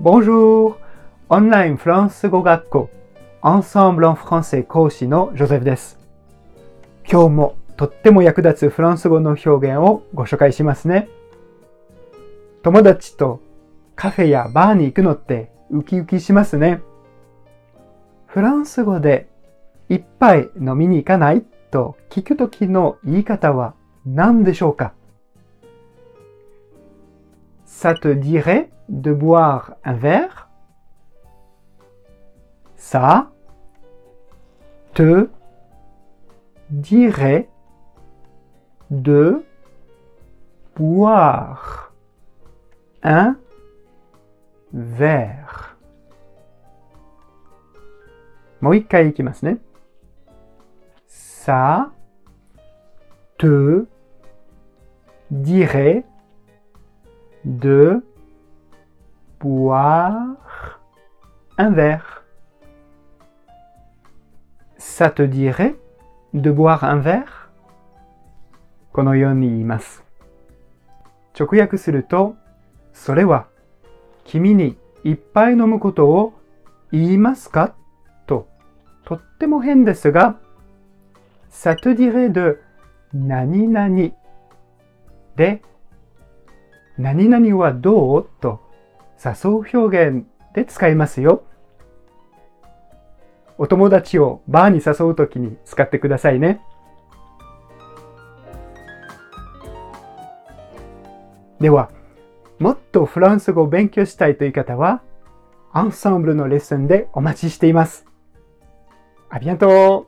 Bonjour! オンラインフランス語学校 Ensemble en français 講師のジョゼフです。今日もとっても役立つフランス語の表現をご紹介しますね。友達とカフェやバーに行くのってウキウキしますね。フランス語で一杯飲みに行かないと聞くときの言い方は何でしょうか？Ça te dirait de boire un verre Ça te dirait de boire un verre もう一回いきますね。Ça te dirait de boire un verre. Ça te dirait de boire un verre? このように言います。直訳すると、それは君にいっぱい飲むことを言いますかと、とっても変ですが、ça te dirait de 何々で、 何々はどう？と誘う表現で使いますよ。お友達をバーに誘うときに使ってくださいね。では、もっとフランス語を勉強したいという方は、アンサンブルのレッスンでお待ちしています。ありがとう